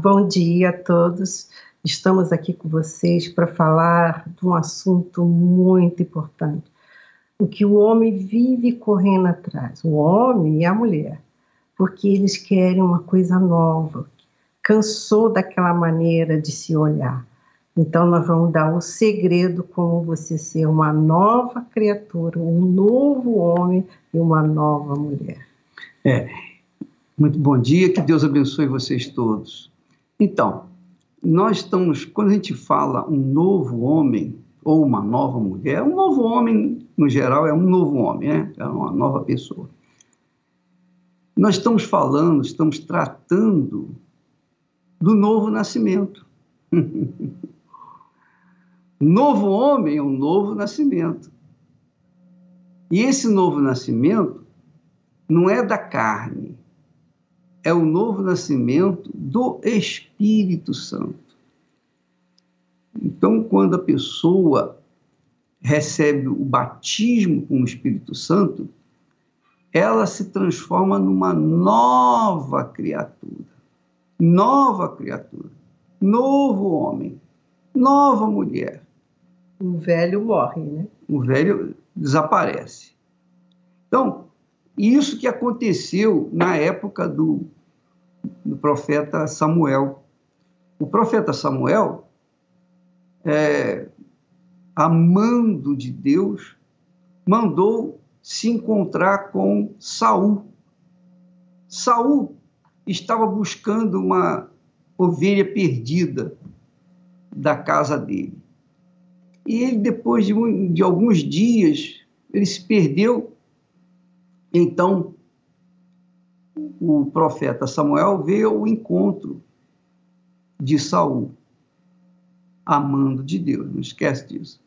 Bom dia a todos. Estamos aqui com vocês para falar de um assunto muito importante. O que o homem vive correndo atrás, o homem e a mulher, porque eles querem uma coisa nova, cansou daquela maneira de se olhar. Então, nós vamos dar o segredo como você ser uma nova criatura, um novo homem e uma nova mulher. É, muito bom dia, que Deus abençoe vocês todos. Então, nós estamos, quando a gente fala um novo homem ou uma nova mulher, um novo homem, no geral, é um novo homem, né? é uma nova pessoa. Nós estamos falando, estamos tratando do novo nascimento. novo homem é um novo nascimento. E esse novo nascimento não é da carne, é o novo nascimento do Espírito Santo. Então, quando a pessoa recebe o batismo com o Espírito Santo, ela se transforma numa nova criatura. Nova criatura. Novo homem. Nova mulher. O velho morre, né? O velho desaparece. Então, isso que aconteceu na época do, do profeta Samuel. O profeta Samuel, é, amando de Deus, mandou se encontrar com Saul. Saul estava buscando uma ovelha perdida da casa dele. E ele, depois de, um, de alguns dias, ele se perdeu então, o profeta Samuel veio ao encontro de Saul, amando de Deus, não esquece disso.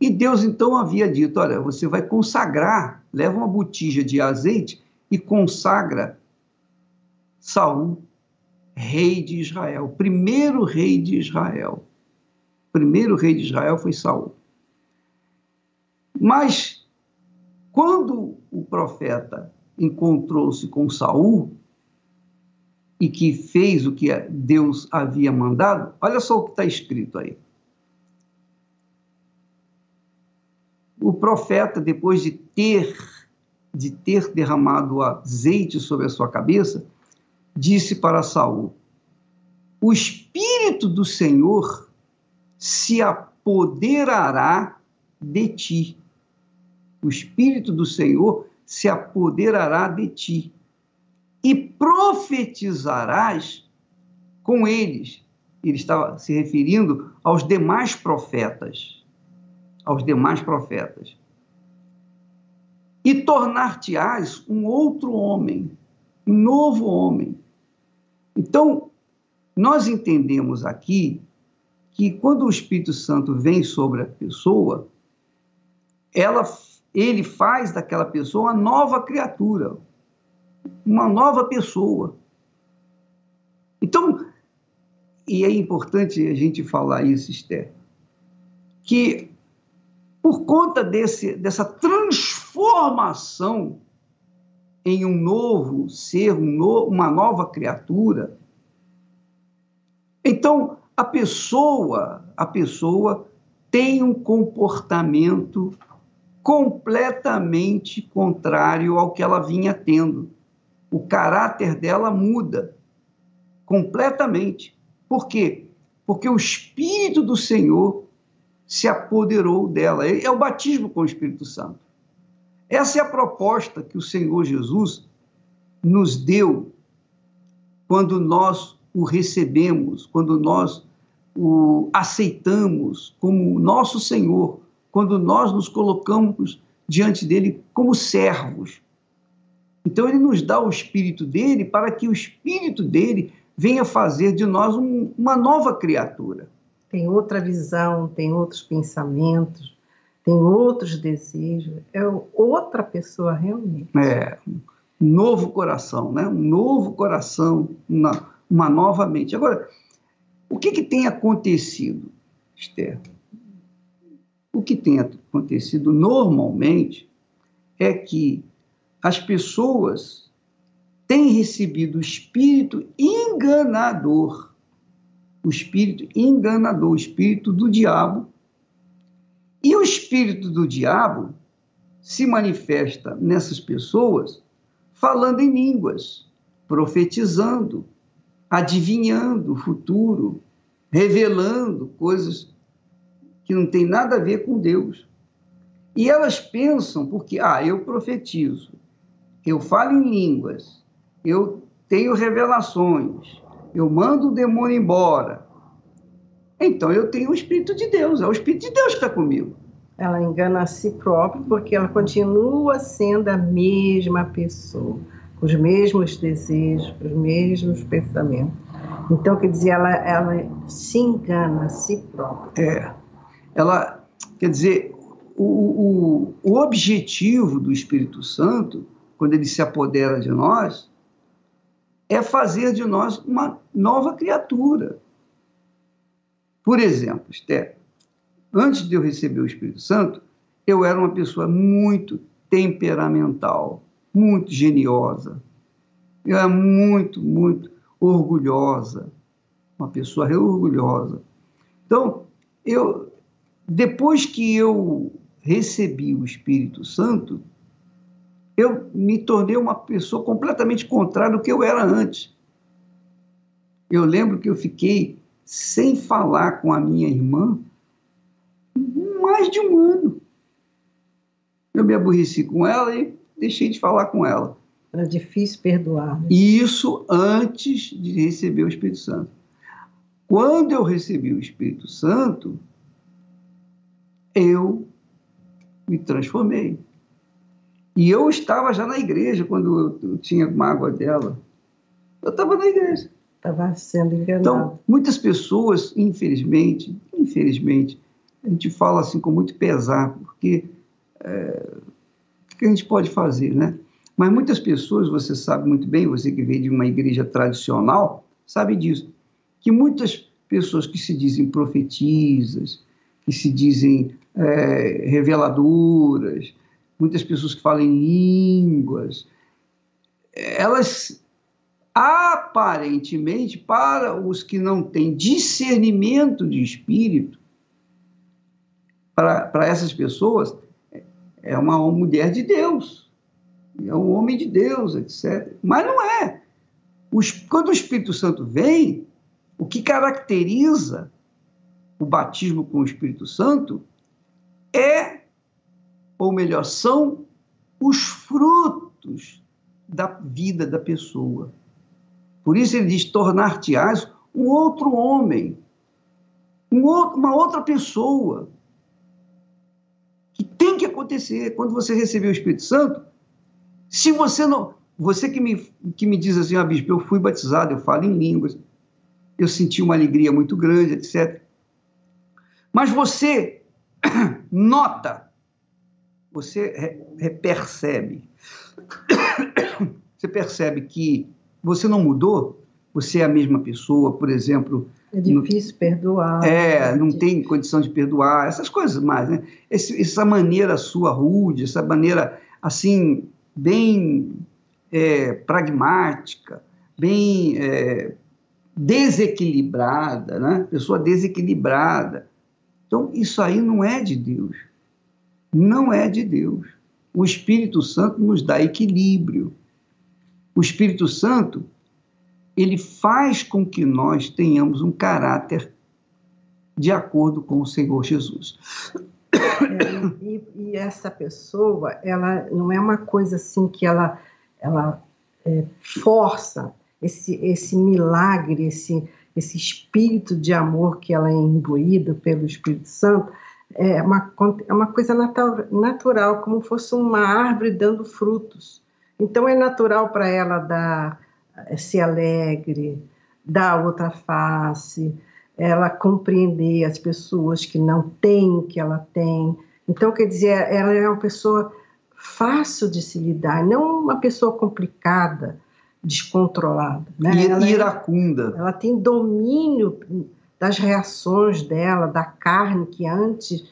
E Deus então havia dito: Olha, você vai consagrar, leva uma botija de azeite e consagra Saul, rei de Israel, o primeiro rei de Israel. O primeiro rei de Israel foi Saul. Mas quando o profeta encontrou-se com Saul e que fez o que Deus havia mandado, olha só o que está escrito aí. O profeta, depois de ter de ter derramado azeite sobre a sua cabeça, disse para Saul: O espírito do Senhor se apoderará de ti o Espírito do Senhor se apoderará de ti e profetizarás com eles. Ele estava se referindo aos demais profetas, aos demais profetas. E tornar-te-ás um outro homem, um novo homem. Então, nós entendemos aqui que quando o Espírito Santo vem sobre a pessoa, ela ele faz daquela pessoa uma nova criatura, uma nova pessoa. Então, e é importante a gente falar isso, Esther, que por conta desse, dessa transformação em um novo ser, um no, uma nova criatura, então a pessoa, a pessoa tem um comportamento completamente contrário ao que ela vinha tendo. O caráter dela muda completamente. Por quê? Porque o Espírito do Senhor se apoderou dela. É o batismo com o Espírito Santo. Essa é a proposta que o Senhor Jesus nos deu quando nós o recebemos, quando nós o aceitamos como nosso Senhor, quando nós nos colocamos diante dele como servos. Então ele nos dá o espírito dele para que o espírito dele venha fazer de nós um, uma nova criatura. Tem outra visão, tem outros pensamentos, tem outros desejos, é outra pessoa realmente. É, um novo coração, né? Um novo coração, uma, uma nova mente. Agora, o que, que tem acontecido, Esther? O que tem acontecido normalmente é que as pessoas tem recebido o espírito enganador. O espírito enganador, o espírito do diabo. E o espírito do diabo se manifesta nessas pessoas falando em línguas, profetizando, adivinhando o futuro, revelando coisas que não tem nada a ver com Deus. E elas pensam, porque, ah, eu profetizo, eu falo em línguas, eu tenho revelações, eu mando o demônio embora. Então eu tenho o Espírito de Deus, é o Espírito de Deus que está comigo. Ela engana a si própria porque ela continua sendo a mesma pessoa, com os mesmos desejos, com os mesmos pensamentos. Então, quer dizer, ela, ela se engana a si própria. É. Ela, quer dizer, o, o, o objetivo do Espírito Santo, quando ele se apodera de nós, é fazer de nós uma nova criatura. Por exemplo, Esther, antes de eu receber o Espírito Santo, eu era uma pessoa muito temperamental, muito geniosa. Eu era muito, muito orgulhosa, uma pessoa orgulhosa. Então, eu depois que eu recebi o Espírito Santo, eu me tornei uma pessoa completamente contrária do que eu era antes. Eu lembro que eu fiquei sem falar com a minha irmã mais de um ano. Eu me aborreci com ela e deixei de falar com ela. Era difícil perdoar. Né? Isso antes de receber o Espírito Santo. Quando eu recebi o Espírito Santo, eu me transformei. E eu estava já na igreja quando eu tinha mágoa dela. Eu estava na igreja. Estava sendo enganado. Então, muitas pessoas, infelizmente, infelizmente, a gente fala assim com muito pesar, porque é, o que a gente pode fazer, né? Mas muitas pessoas, você sabe muito bem, você que veio de uma igreja tradicional, sabe disso, que muitas pessoas que se dizem profetisas, que se dizem é, reveladoras, muitas pessoas que falam em línguas, elas aparentemente, para os que não têm discernimento de espírito, para essas pessoas, é uma mulher de Deus, é um homem de Deus, etc. Mas não é. Os, quando o Espírito Santo vem, o que caracteriza o batismo com o Espírito Santo é, ou melhor, são os frutos da vida da pessoa. Por isso ele diz: tornar-te-ás um outro homem, um outro, uma outra pessoa. Que tem que acontecer quando você receber o Espírito Santo. Se você não. Você que me, que me diz assim, ah, bispo, eu fui batizado, eu falo em línguas, eu senti uma alegria muito grande, etc. Mas você nota, você percebe, você percebe que você não mudou, você é a mesma pessoa, por exemplo. É difícil não, perdoar. É, não tem condição de perdoar, essas coisas mais, né? Esse, essa maneira sua rude, essa maneira assim, bem é, pragmática, bem é, desequilibrada, né? Pessoa desequilibrada. Então, isso aí não é de Deus. Não é de Deus. O Espírito Santo nos dá equilíbrio. O Espírito Santo, ele faz com que nós tenhamos um caráter de acordo com o Senhor Jesus. É, e, e, essa pessoa, ela não é uma coisa assim que ela, ela é, força esse, esse milagre, esse, esse espírito de amor que ela é imbuída pelo Espírito Santo, é uma, é uma coisa natural, como fosse uma árvore dando frutos. Então é natural para ela dar, eh, ser alegre, dar outra face, ela compreender as pessoas que não têm o que ela tem. Então, quer dizer, ela é uma pessoa fácil de se lidar, não uma pessoa complicada, descontrolada. Né? Ela é iracunda. É, ela tem domínio das reações dela, da carne que antes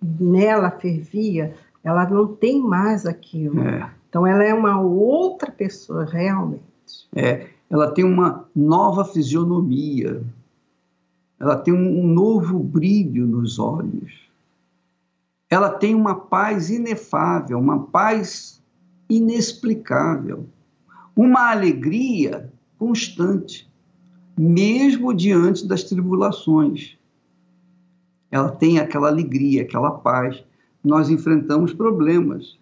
nela fervia, ela não tem mais aquilo. É. Então ela é uma outra pessoa realmente. É, ela tem uma nova fisionomia, ela tem um novo brilho nos olhos, ela tem uma paz inefável, uma paz inexplicável, uma alegria constante, mesmo diante das tribulações. Ela tem aquela alegria, aquela paz. Nós enfrentamos problemas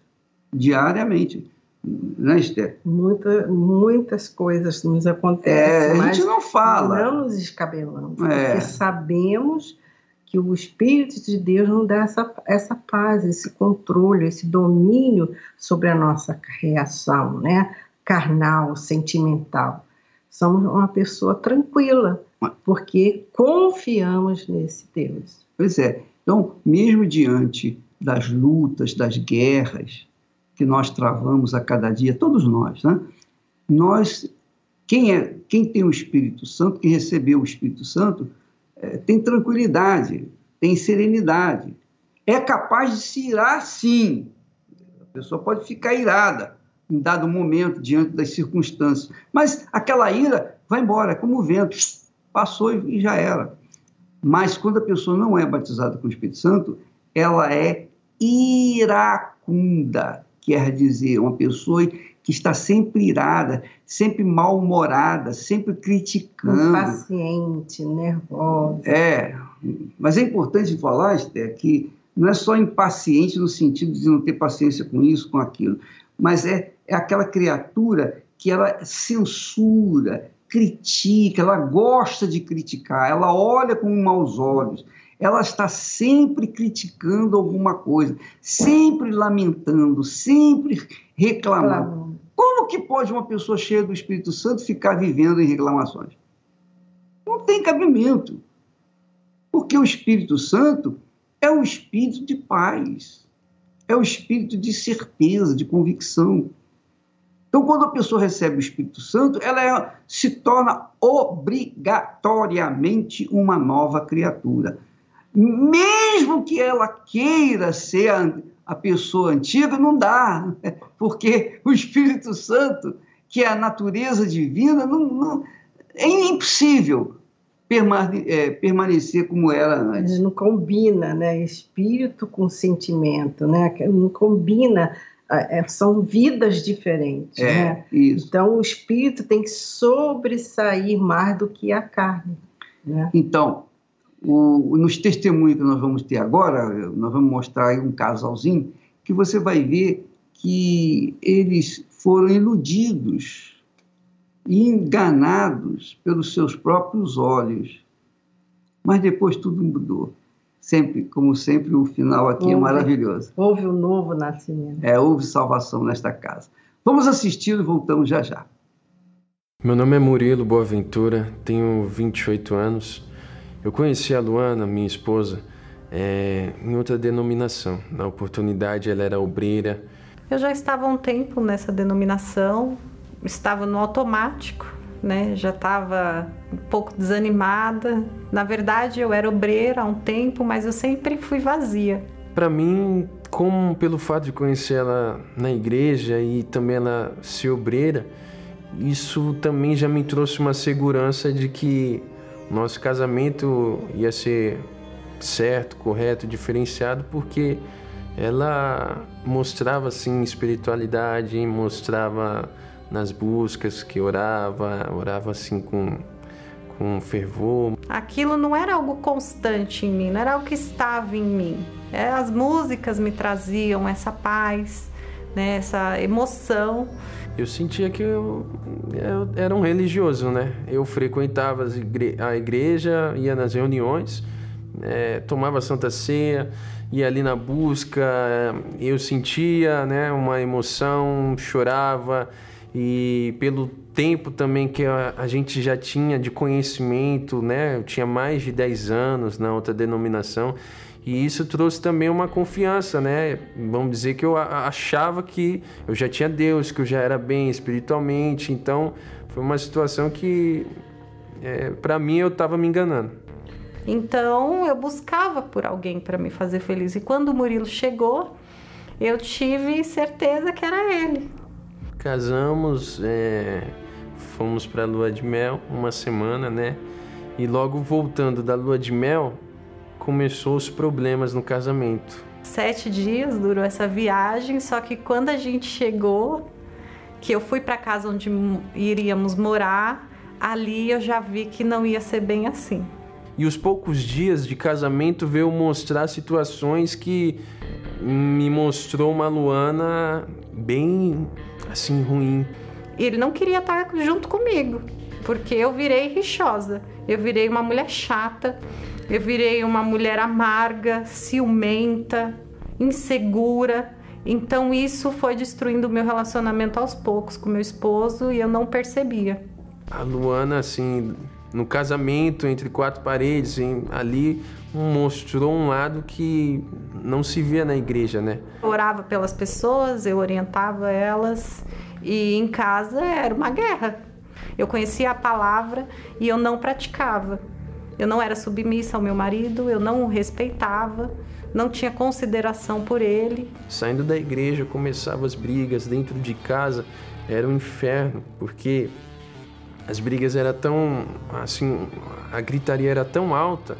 diariamente. Né, Esther? Muita, muitas coisas nos acontecem. É, a gente não fala. Não nos escabelamos, é. porque sabemos que o Espírito de Deus nos dá essa, essa paz, esse controle, esse domínio sobre a nossa reação, né? Carnal, sentimental. Somos uma pessoa tranquila, porque confiamos nesse Deus. Pois é. Então, mesmo diante das lutas, das guerras que nós travamos a cada dia, todos nós, né? Nós, quem, é, quem tem o Espírito Santo, quem recebeu o Espírito Santo, é, tem tranquilidade, tem serenidade, é capaz de se irar sim. A pessoa pode ficar irada em dado momento, diante das circunstâncias, mas aquela ira vai embora, é como o vento, passou e já era. Mas quando a pessoa não é batizada com o Espírito Santo, ela é iracunda, quer dizer, uma pessoa que está sempre irada, sempre mal-humorada, sempre criticando. Impaciente, nervosa. É, mas é importante falar, Esther, que não é só impaciente no sentido de não ter paciência com isso, com aquilo, mas é, é aquela criatura que ela censura, critica, ela gosta de criticar, ela olha com maus olhos, ela está sempre criticando alguma coisa, sempre lamentando, sempre reclamando. Como que pode uma pessoa cheia do Espírito Santo ficar vivendo em reclamações? Não tem cabimento. Porque o Espírito Santo é o espírito de paz, é o espírito de certeza, de convicção. Então, quando a pessoa recebe o Espírito Santo, ela é, se torna obrigatoriamente uma nova criatura. Mesmo que ela queira ser a, a pessoa antiga, não dá, porque o Espírito Santo, que é a natureza divina, não, não é impossível permane é, permanecer como era antes. Não combina, né? Espírito com sentimento, né? Não combina são vidas diferentes. É, né? Então, o espírito tem que sobressair mais do que a carne. Né? Então, o, nos testemunhos que nós vamos ter agora, nós vamos mostrar aí um casalzinho, que você vai ver que eles foram iludidos enganados pelos seus próprios olhos. Mas depois tudo mudou sempre, como sempre, o final aqui é houve, é maravilhoso. Houve um novo nascimento. É, houve salvação nesta casa. Vamos assistir e voltamos já já. Meu nome é Murilo Boaventura, tenho 28 anos. Eu conheci a Luana, minha esposa, é, em outra denominação. Na oportunidade, ela era obreira. Eu já estava há um tempo nessa denominação, estava no automático, né? Já estava um pouco desanimada. Na verdade, eu era obreira há um tempo, mas eu sempre fui vazia. Para mim, como pelo fato de conhecer ela na igreja e também ela ser obreira, isso também já me trouxe uma segurança de que nosso casamento ia ser certo, correto, diferenciado, porque ela mostrava assim espiritualidade, mostrava nas buscas que orava, orava assim com, com fervor. Aquilo não era algo constante em mim, não era algo que estava em mim. É, as músicas me traziam essa paz, né, essa emoção. Eu sentia que eu, eu era um religioso, né? Eu frequentava a igreja, ia nas reuniões, é, tomava Santa Ceia, ia ali na busca, eu sentia né, uma emoção, chorava e pelo tempo também que a, a, gente já tinha de conhecimento, né? Eu tinha mais de 10 anos na outra denominação e isso trouxe também uma confiança, né? Vamos dizer que eu achava que eu já tinha Deus, que eu já era bem espiritualmente, então foi uma situação que é, para mim eu estava me enganando. Então eu buscava por alguém para me fazer feliz e quando o Murilo chegou, eu tive certeza que era ele. Casamos, é, fomos para a lua de mel, uma semana, né? E logo voltando da lua de mel, começou os problemas no casamento. Sete dias durou essa viagem, só que quando a gente chegou, que eu fui para casa onde iríamos morar, ali eu já vi que não ia ser bem assim. E os poucos dias de casamento veio mostrar situações que me mostrou uma Luana bem assim ruim. Ele não queria estar junto comigo, porque eu virei rixosa, eu virei uma mulher chata, eu virei uma mulher amarga, ciumenta, insegura. Então isso foi destruindo o meu relacionamento aos poucos com meu esposo e eu não percebia. A Luana, assim, no casamento entre quatro paredes, assim, ali mostrou um lado que não se via na igreja, né? Eu orava pelas pessoas, eu orientava elas e em casa era uma guerra. Eu conhecia a palavra e eu não praticava. Eu não era submissa ao meu marido, eu não o respeitava, não tinha consideração por ele. Saindo da igreja, começavam as brigas dentro de casa, era um inferno, porque as brigas eram tão assim, a gritaria era tão alta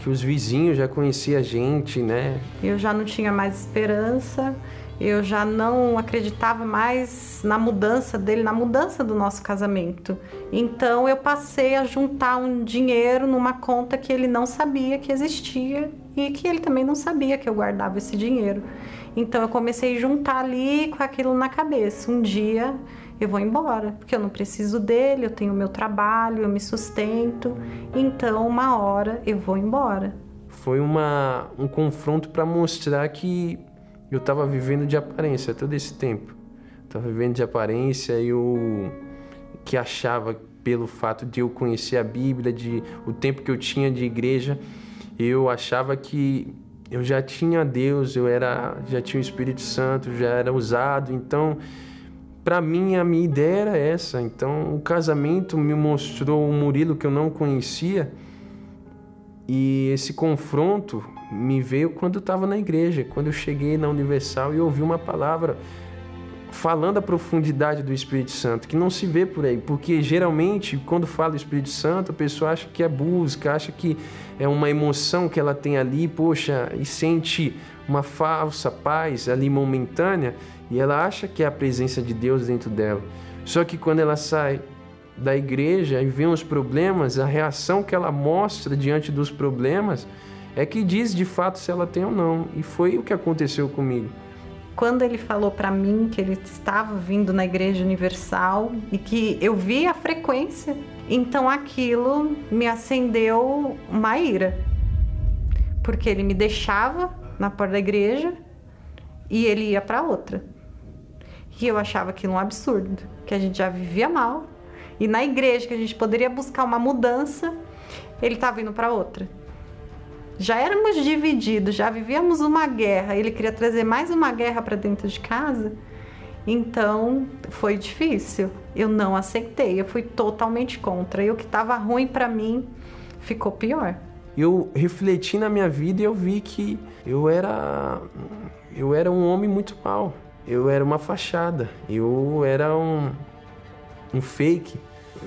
que os vizinhos já conheciam a gente, né? Eu já não tinha mais esperança eu já não acreditava mais na mudança dele, na mudança do nosso casamento. Então eu passei a juntar um dinheiro numa conta que ele não sabia que existia e que ele também não sabia que eu guardava esse dinheiro. Então eu comecei a juntar ali com aquilo na cabeça. Um dia eu vou embora, porque eu não preciso dele, eu tenho meu trabalho, eu me sustento. Então uma hora eu vou embora. Foi uma, um confronto para mostrar que eu estava vivendo de aparência todo esse tempo. Estava vivendo de aparência e o que achava pelo fato de eu conhecer a Bíblia, de o tempo que eu tinha de igreja, eu achava que eu já tinha Deus, eu era, já tinha o Espírito Santo, já era usado. Então, para mim a minha ideia era essa. Então, o casamento me mostrou um Murilo que eu não conhecia. E esse confronto me veio quando eu estava na igreja, quando eu cheguei na Universal e ouvi uma palavra falando a profundidade do Espírito Santo, que não se vê por aí, porque geralmente quando fala Espírito Santo, a pessoa acha que é busca, acha que é uma emoção que ela tem ali, poxa, e sente uma falsa paz ali momentânea, e ela acha que é a presença de Deus dentro dela. Só que quando ela sai da igreja e vê os problemas, a reação que ela mostra diante dos problemas é que diz de fato se ela tem ou não. E foi o que aconteceu comigo. Quando ele falou para mim que ele estava vindo na Igreja Universal e que eu via a frequência, então aquilo me acendeu uma ira. Porque ele me deixava na porta da igreja e ele ia para outra. E eu achava aquilo um absurdo, que a gente já vivia mal e na igreja que a gente poderia buscar uma mudança, ele estava indo para outra. Já éramos divididos, já vivíamos uma guerra, ele queria trazer mais uma guerra para dentro de casa. Então foi difícil. Eu não aceitei, eu fui totalmente contra. E o que estava ruim para mim ficou pior. Eu refleti na minha vida e eu vi que eu era eu era um homem muito mal. Eu era uma fachada. Eu era um um fake.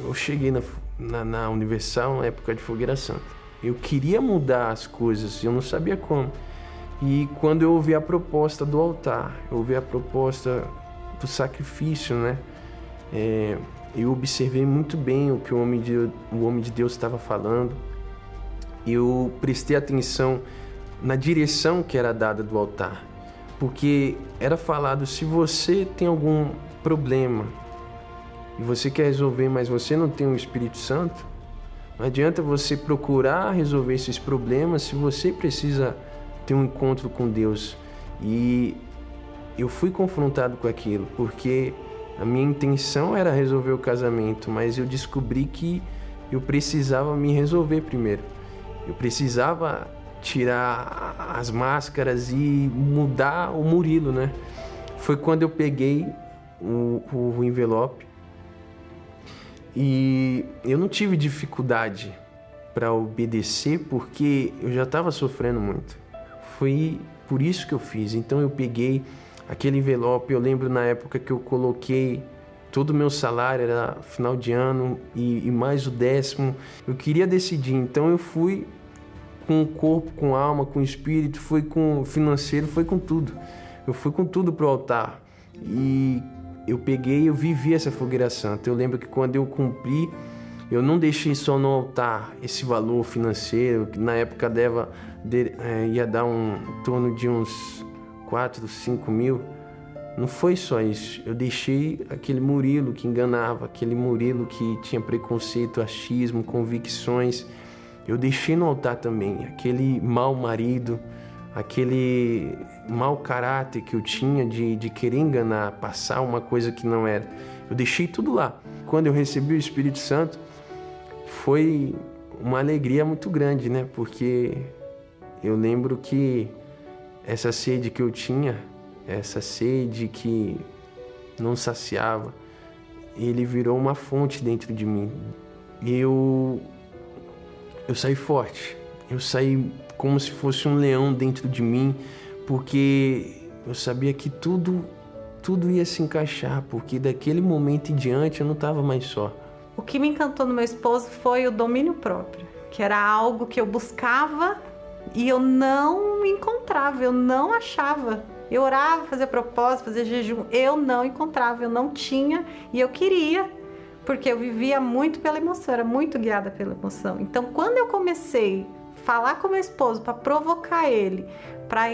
Eu cheguei na, na, na Universal na época de Fogueira Santa. Eu queria mudar as coisas, eu não sabia como. E quando eu ouvi a proposta do altar, eu ouvi a proposta do sacrifício, né? É, eu observei muito bem o que o homem de, o homem de Deus estava falando. Eu prestei atenção na direção que era dada do altar, porque era falado: se você tem algum problema e você quer resolver, mas você não tem o Espírito Santo, não adianta você procurar resolver esses problemas se você precisa ter um encontro com Deus. E eu fui confrontado com aquilo, porque a minha intenção era resolver o casamento, mas eu descobri que eu precisava me resolver primeiro. Eu precisava tirar as máscaras e mudar o Murilo, né? Foi quando eu peguei o, o envelope e eu não tive dificuldade para obedecer porque eu já estava sofrendo muito. Foi por isso que eu fiz. Então eu peguei aquele envelope, eu lembro na época que eu coloquei todo o meu salário era final de ano e, e mais o décimo. Eu queria decidir, então eu fui com o corpo, com a alma, com o espírito, fui com o financeiro, foi com tudo. Eu fui com tudo pro altar. E eu peguei, eu vivi essa fogueira santa. Eu lembro que quando eu cumpri, eu não deixei só no altar esse valor financeiro, que na época deva, de, é, ia dar um em torno de uns 4, 5 mil. Não foi só isso. Eu deixei aquele Murilo que enganava, aquele Murilo que tinha preconceito, achismo, convicções. Eu deixei no altar também aquele mau marido, aquele mau caráter que eu tinha de, de querer enganar, passar uma coisa que não era. Eu deixei tudo lá. Quando eu recebi o Espírito Santo, foi uma alegria muito grande, né? Porque eu lembro que essa sede que eu tinha, essa sede que não saciava, ele virou uma fonte dentro de mim. Eu eu saí forte. Eu saí como se fosse um leão dentro de mim, porque eu sabia que tudo tudo ia se encaixar, porque daquele momento em diante eu não estava mais só. O que me encantou no meu esposo foi o domínio próprio, que era algo que eu buscava e eu não encontrava, eu não achava. Eu orava, fazia propósito, fazia jejum, eu não encontrava, eu não tinha e eu queria, porque eu vivia muito pela emoção, era muito guiada pela emoção. Então, quando eu comecei a falar com meu esposo para provocar ele, para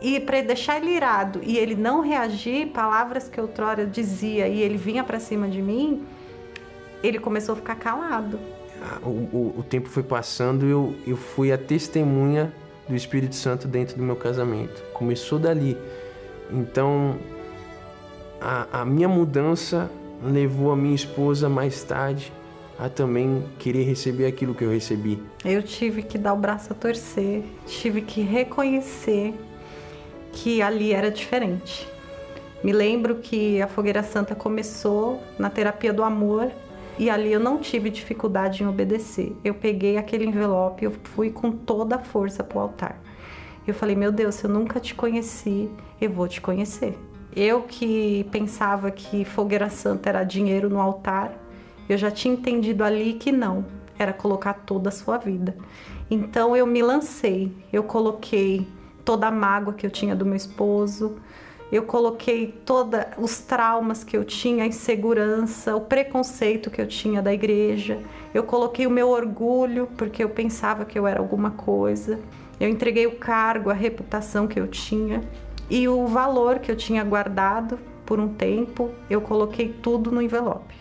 e para deixar ele irado e ele não reagir, palavras que outrora dizia e ele vinha para cima de mim, ele começou a ficar calado. Ah, o, o, o tempo foi passando e eu, eu fui a testemunha do Espírito Santo dentro do meu casamento. Começou dali. Então, a, a minha mudança levou a minha esposa mais tarde a também querer receber aquilo que eu recebi. Eu tive que dar o braço a torcer, tive que reconhecer que ali era diferente. Me lembro que a Fogueira Santa começou na terapia do amor e ali eu não tive dificuldade em obedecer. Eu peguei aquele envelope eu fui com toda a força para o altar. Eu falei, meu Deus, se eu nunca te conheci, eu vou te conhecer. Eu que pensava que Fogueira Santa era dinheiro no altar, eu já tinha entendido ali que não, era colocar toda a sua vida. Então eu me lancei, eu coloquei toda a mágoa que eu tinha do meu esposo, eu coloquei todos os traumas que eu tinha, a insegurança, o preconceito que eu tinha da igreja. Eu coloquei o meu orgulho, porque eu pensava que eu era alguma coisa. Eu entreguei o cargo, a reputação que eu tinha e o valor que eu tinha guardado por um tempo, eu coloquei tudo no envelope.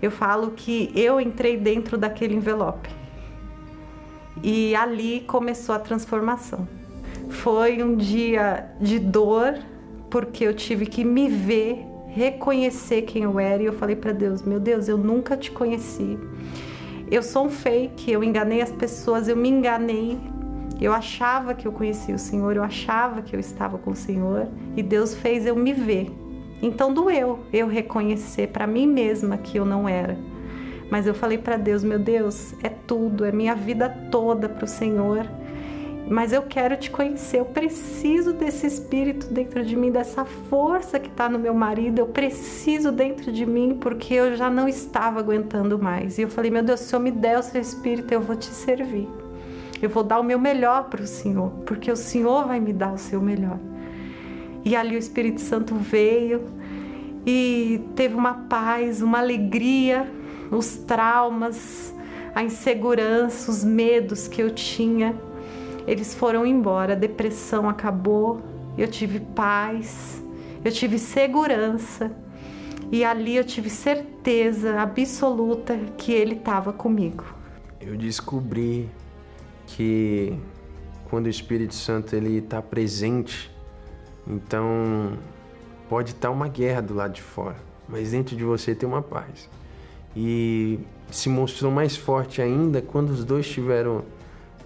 Eu falo que eu entrei dentro daquele envelope. E ali começou a transformação. Foi um dia de dor, porque eu tive que me ver, reconhecer quem eu era e eu falei para Deus: "Meu Deus, eu nunca te conheci. Eu sou um fake, eu enganei as pessoas, eu me enganei. Eu achava que eu conhecia o Senhor, eu achava que eu estava com o Senhor e Deus fez eu me ver. Então doeu eu reconhecer para mim mesma que eu não era. Mas eu falei para Deus, meu Deus, é tudo, é minha vida toda para o Senhor mas eu quero te conhecer. Eu preciso desse espírito dentro de mim, dessa força que está no meu marido. Eu preciso dentro de mim porque eu já não estava aguentando mais. E eu falei: Meu Deus, se eu me der o seu espírito, eu vou te servir. Eu vou dar o meu melhor para o Senhor, porque o Senhor vai me dar o seu melhor. E ali o Espírito Santo veio e teve uma paz, uma alegria, os traumas, a insegurança, os medos que eu tinha eles foram embora, a depressão acabou, eu tive paz, eu tive segurança e ali eu tive certeza absoluta que ele estava comigo. Eu descobri que quando o Espírito Santo ele está presente, então pode estar tá uma guerra do lado de fora, mas dentro de você tem uma paz. E se mostrou mais forte ainda quando os dois tiveram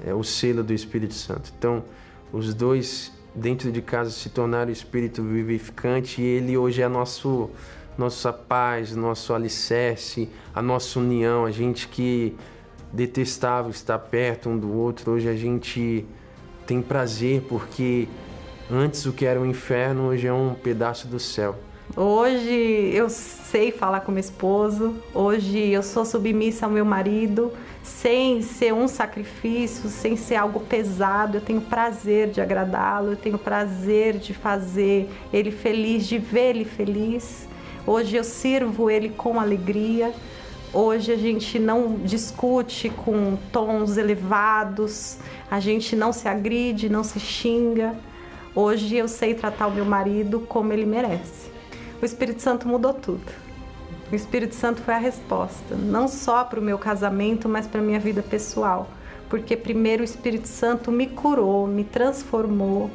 é, o selo do Espírito Santo. Então, os dois dentro de casa se tornaram espírito vivificante e ele hoje é nosso nossa paz, nosso alicerce, a nossa união, a gente que detestava estar perto um do outro, hoje a gente tem prazer porque antes o que era um inferno hoje é um pedaço do céu. Hoje eu sei falar com meu esposo, hoje eu sou submissa ao meu marido, sem ser um sacrifício, sem ser algo pesado. Eu tenho prazer de agradá-lo, eu tenho prazer de fazer ele feliz, de ver ele feliz. Hoje eu sirvo ele com alegria. Hoje a gente não discute com tons elevados, a gente não se agride, não se xinga. Hoje eu sei tratar o meu marido como ele merece. O Espírito Santo mudou tudo. O Espírito Santo foi a resposta, não só para o meu casamento, mas para a minha vida pessoal. Porque primeiro o Espírito Santo me curou, me transformou,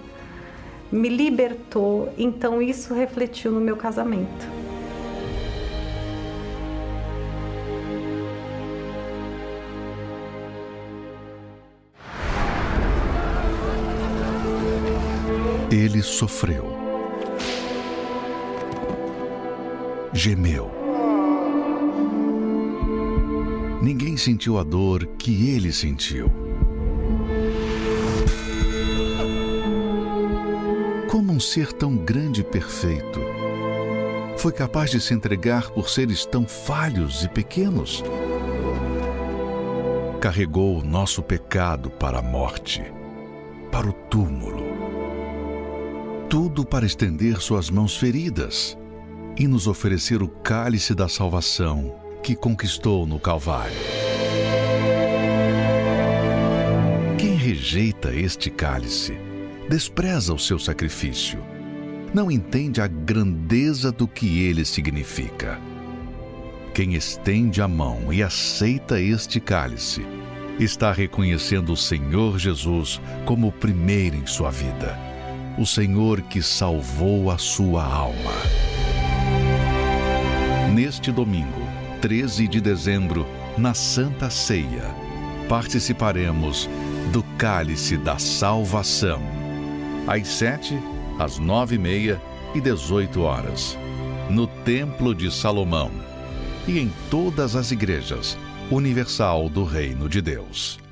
me libertou, então isso refletiu no meu casamento. Ele sofreu, gemeu. Ninguém sentiu a dor que ele sentiu. Como um ser tão grande e perfeito foi capaz de se entregar por seres tão falhos e pequenos? Carregou o nosso pecado para a morte, para o túmulo tudo para estender suas mãos feridas e nos oferecer o cálice da salvação que conquistou no Calvário. Quem rejeita este cálice, despreza o seu sacrifício, não entende a grandeza do que ele significa. Quem estende a mão e aceita este cálice, está reconhecendo o Senhor Jesus como o primeiro em sua vida o Senhor que salvou a sua alma. Neste domingo, 13 de dezembro, na Santa Ceia, participaremos do Cálice da Salvação. Às sete, às nove e meia e dezoito horas, no Templo de Salomão e em todas as igrejas universal do Reino de Deus.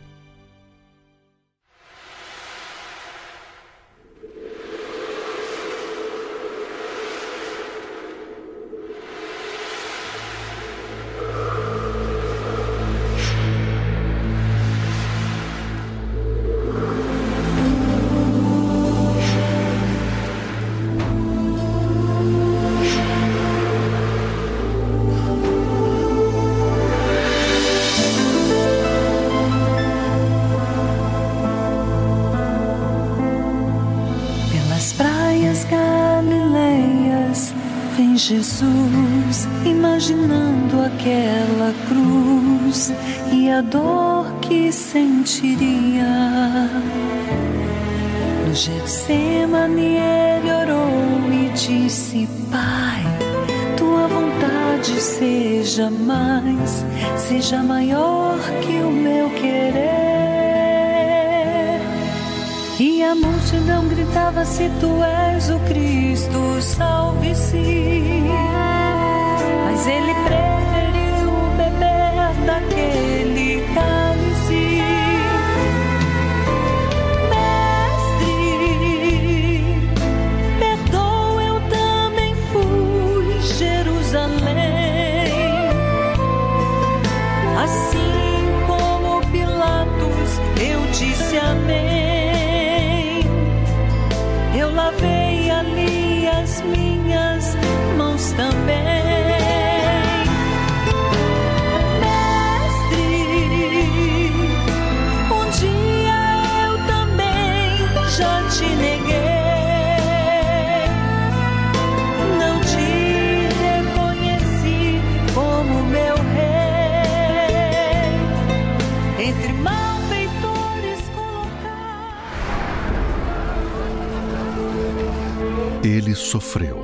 Sofreu,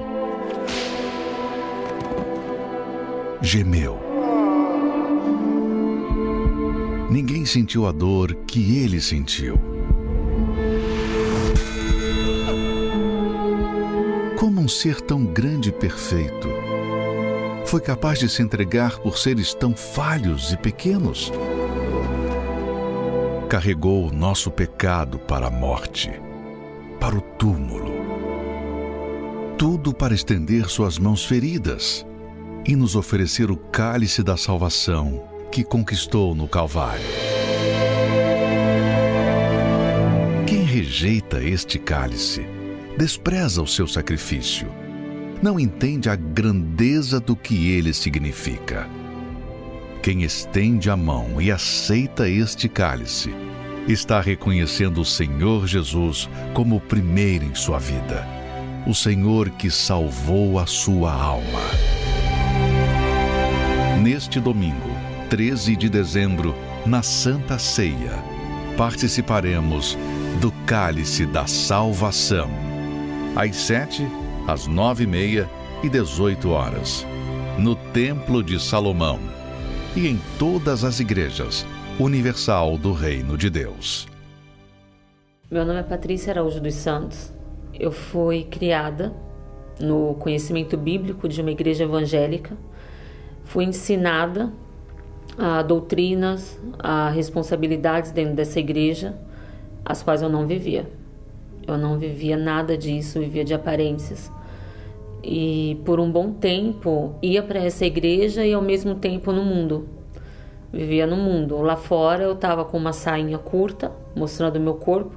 gemeu. Ninguém sentiu a dor que ele sentiu. Como um ser tão grande e perfeito foi capaz de se entregar por seres tão falhos e pequenos? Carregou o nosso pecado para a morte, para o túmulo tudo para estender suas mãos feridas e nos oferecer o cálice da salvação que conquistou no Calvário. Quem rejeita este cálice, despreza o seu sacrifício, não entende a grandeza do que ele significa. Quem estende a mão e aceita este cálice, está reconhecendo o Senhor Jesus como o primeiro em sua vida, o Senhor que salvou a sua alma. Neste domingo, 13 de dezembro, na Santa Ceia, participaremos do Cálice da Salvação, às sete, às nove e meia e dezoito horas, no Templo de Salomão e em todas as igrejas universal do Reino de Deus. Meu nome é Patrícia Araújo dos Santos. Eu fui criada no conhecimento bíblico de uma igreja evangélica. Fui ensinada a doutrinas, a responsabilidades dentro dessa igreja, as quais eu não vivia. Eu não vivia nada disso, vivia de aparências. E por um bom tempo ia para essa igreja e ao mesmo tempo no mundo vivia no mundo. Lá fora eu estava com uma sainha curta, mostrando o meu corpo,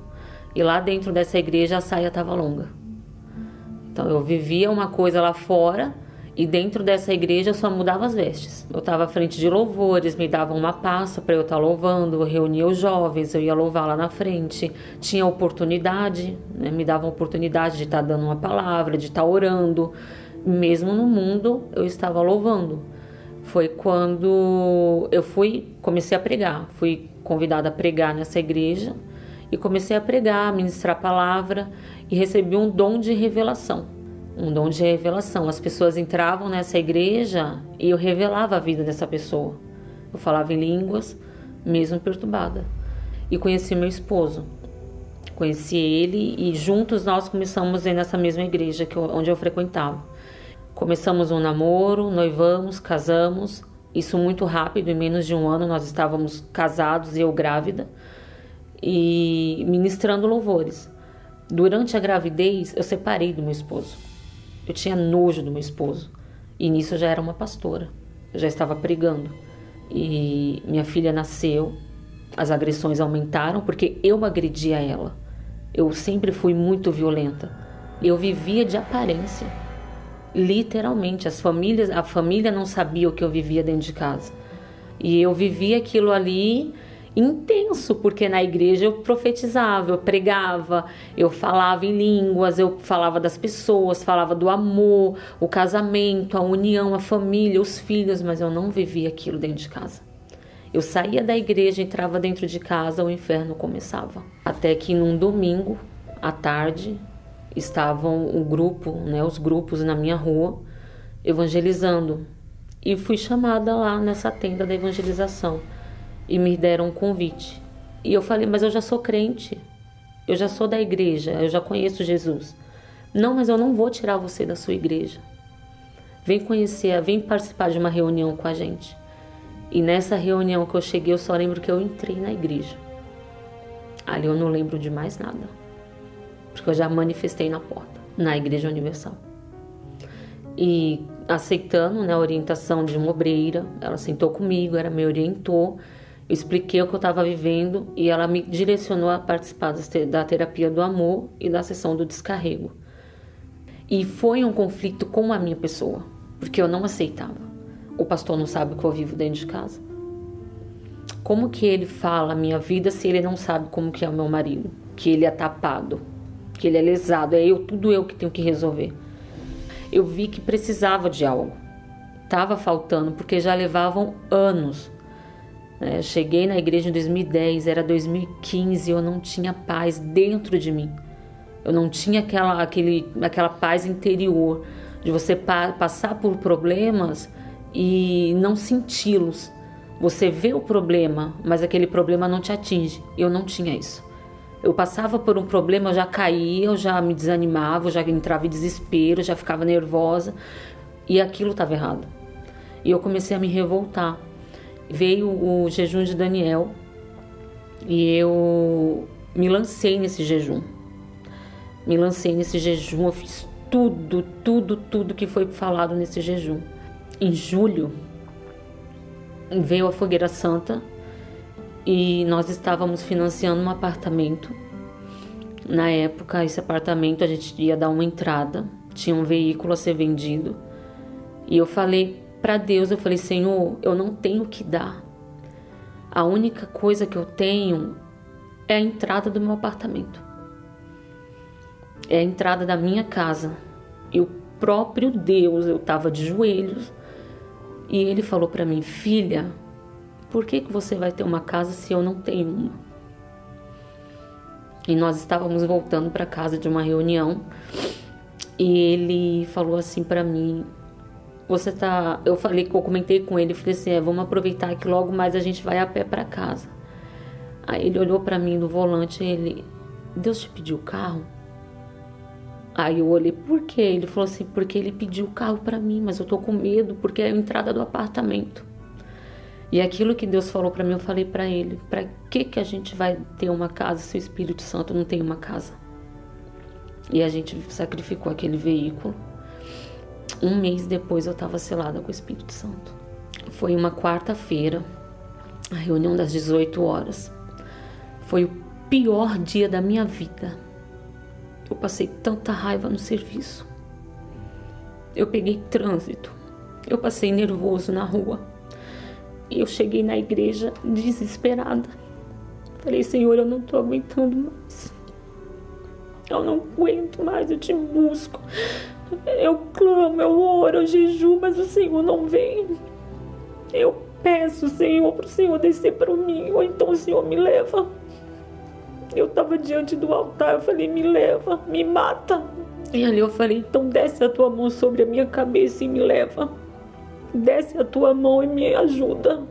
e lá dentro dessa igreja a saia estava longa. Então eu vivia uma coisa lá fora e dentro dessa igreja eu só mudava as vestes. Eu estava à frente de louvores, me davam uma pasta para eu estar tá louvando, eu reunia os jovens, eu ia louvar lá na frente. Tinha oportunidade, né? me davam oportunidade de estar tá dando uma palavra, de estar tá orando. Mesmo no mundo eu estava louvando foi quando eu fui, comecei a pregar. Fui convidada a pregar nessa igreja e comecei a pregar, ministrar a palavra e recebi um dom de revelação. Um dom de revelação. As pessoas entravam nessa igreja e eu revelava a vida dessa pessoa. Eu falava em línguas, mesmo perturbada. E conheci meu esposo. Conheci ele e juntos nós começamos a ir nessa mesma igreja que eu, onde eu frequentava. Começamos um namoro, noivamos, casamos. Isso muito rápido, em menos de um ano nós estávamos casados e eu grávida e ministrando louvores. Durante a gravidez, eu separei do meu esposo. Eu tinha nojo do meu esposo. E nisso eu já era uma pastora. Eu já estava pregando. E minha filha nasceu, as agressões aumentaram porque eu agredia ela. Eu sempre fui muito violenta. Eu vivia de aparência literalmente as famílias a família não sabia o que eu vivia dentro de casa e eu vivia aquilo ali intenso porque na igreja eu profetizava eu pregava eu falava em línguas eu falava das pessoas falava do amor o casamento a união a família os filhos mas eu não vivia aquilo dentro de casa. Eu saía da igreja entrava dentro de casa o inferno começava. Até que num domingo à tarde estavam o grupo, né, os grupos na minha rua evangelizando. E fui chamada lá nessa tenda da evangelização e me deram um convite. E eu falei: "Mas eu já sou crente. Eu já sou da igreja, eu já conheço Jesus". "Não, mas eu não vou tirar você da sua igreja. Vem conhecer, vem participar de uma reunião com a gente". E nessa reunião que eu cheguei, eu só lembro que eu entrei na igreja. Ali eu não lembro de mais nada porque eu já manifestei na porta, na Igreja Universal. E aceitando né, a orientação de uma obreira, ela sentou comigo, ela me orientou, eu expliquei o que eu estava vivendo e ela me direcionou a participar da terapia do amor e da sessão do descarrego. E foi um conflito com a minha pessoa, porque eu não aceitava. O pastor não sabe o que eu vivo dentro de casa. Como que ele fala a minha vida se ele não sabe como que é o meu marido? Que ele é tapado, que ele é lesado, é eu, tudo eu que tenho que resolver. Eu vi que precisava de algo. Tava faltando porque já levavam anos. É, cheguei na igreja em 2010, era 2015, eu não tinha paz dentro de mim. Eu não tinha aquela, aquele, aquela paz interior de você pa passar por problemas e não senti-los. Você vê o problema, mas aquele problema não te atinge. Eu não tinha isso. Eu passava por um problema, eu já caía, eu já me desanimava, eu já entrava em desespero, já ficava nervosa e aquilo estava errado. E eu comecei a me revoltar. Veio o jejum de Daniel e eu me lancei nesse jejum. Me lancei nesse jejum, eu fiz tudo, tudo, tudo que foi falado nesse jejum. Em julho, veio a Fogueira Santa e nós estávamos financiando um apartamento. Na época, esse apartamento a gente ia dar uma entrada, tinha um veículo a ser vendido. E eu falei para Deus, eu falei: "Senhor, eu não tenho o que dar. A única coisa que eu tenho é a entrada do meu apartamento. É a entrada da minha casa. E o próprio Deus, eu estava de joelhos, e ele falou para mim: "Filha, por que, que você vai ter uma casa se eu não tenho uma? E nós estávamos voltando para casa de uma reunião e ele falou assim para mim: Você tá. Eu falei eu comentei com ele, falei assim: é, vamos aproveitar que logo mais a gente vai a pé para casa. Aí ele olhou para mim no volante ele: Deus te pediu o carro? Aí eu olhei, por quê? Ele falou assim: Porque ele pediu o carro para mim, mas eu tô com medo porque é a entrada do apartamento. E aquilo que Deus falou para mim, eu falei para ele: para que que a gente vai ter uma casa se o Espírito Santo não tem uma casa? E a gente sacrificou aquele veículo. Um mês depois eu estava selada com o Espírito Santo. Foi uma quarta-feira, a reunião das 18 horas. Foi o pior dia da minha vida. Eu passei tanta raiva no serviço. Eu peguei trânsito. Eu passei nervoso na rua. E eu cheguei na igreja desesperada. Falei, Senhor, eu não tô aguentando mais. Eu não aguento mais, eu te busco. Eu clamo, eu oro, eu jejum, mas o Senhor não vem. Eu peço, Senhor, para o Senhor descer para mim, ou então o Senhor me leva. Eu estava diante do altar, eu falei, me leva, me mata. E ali eu falei, então desce a tua mão sobre a minha cabeça e me leva desce a tua mão e me ajuda.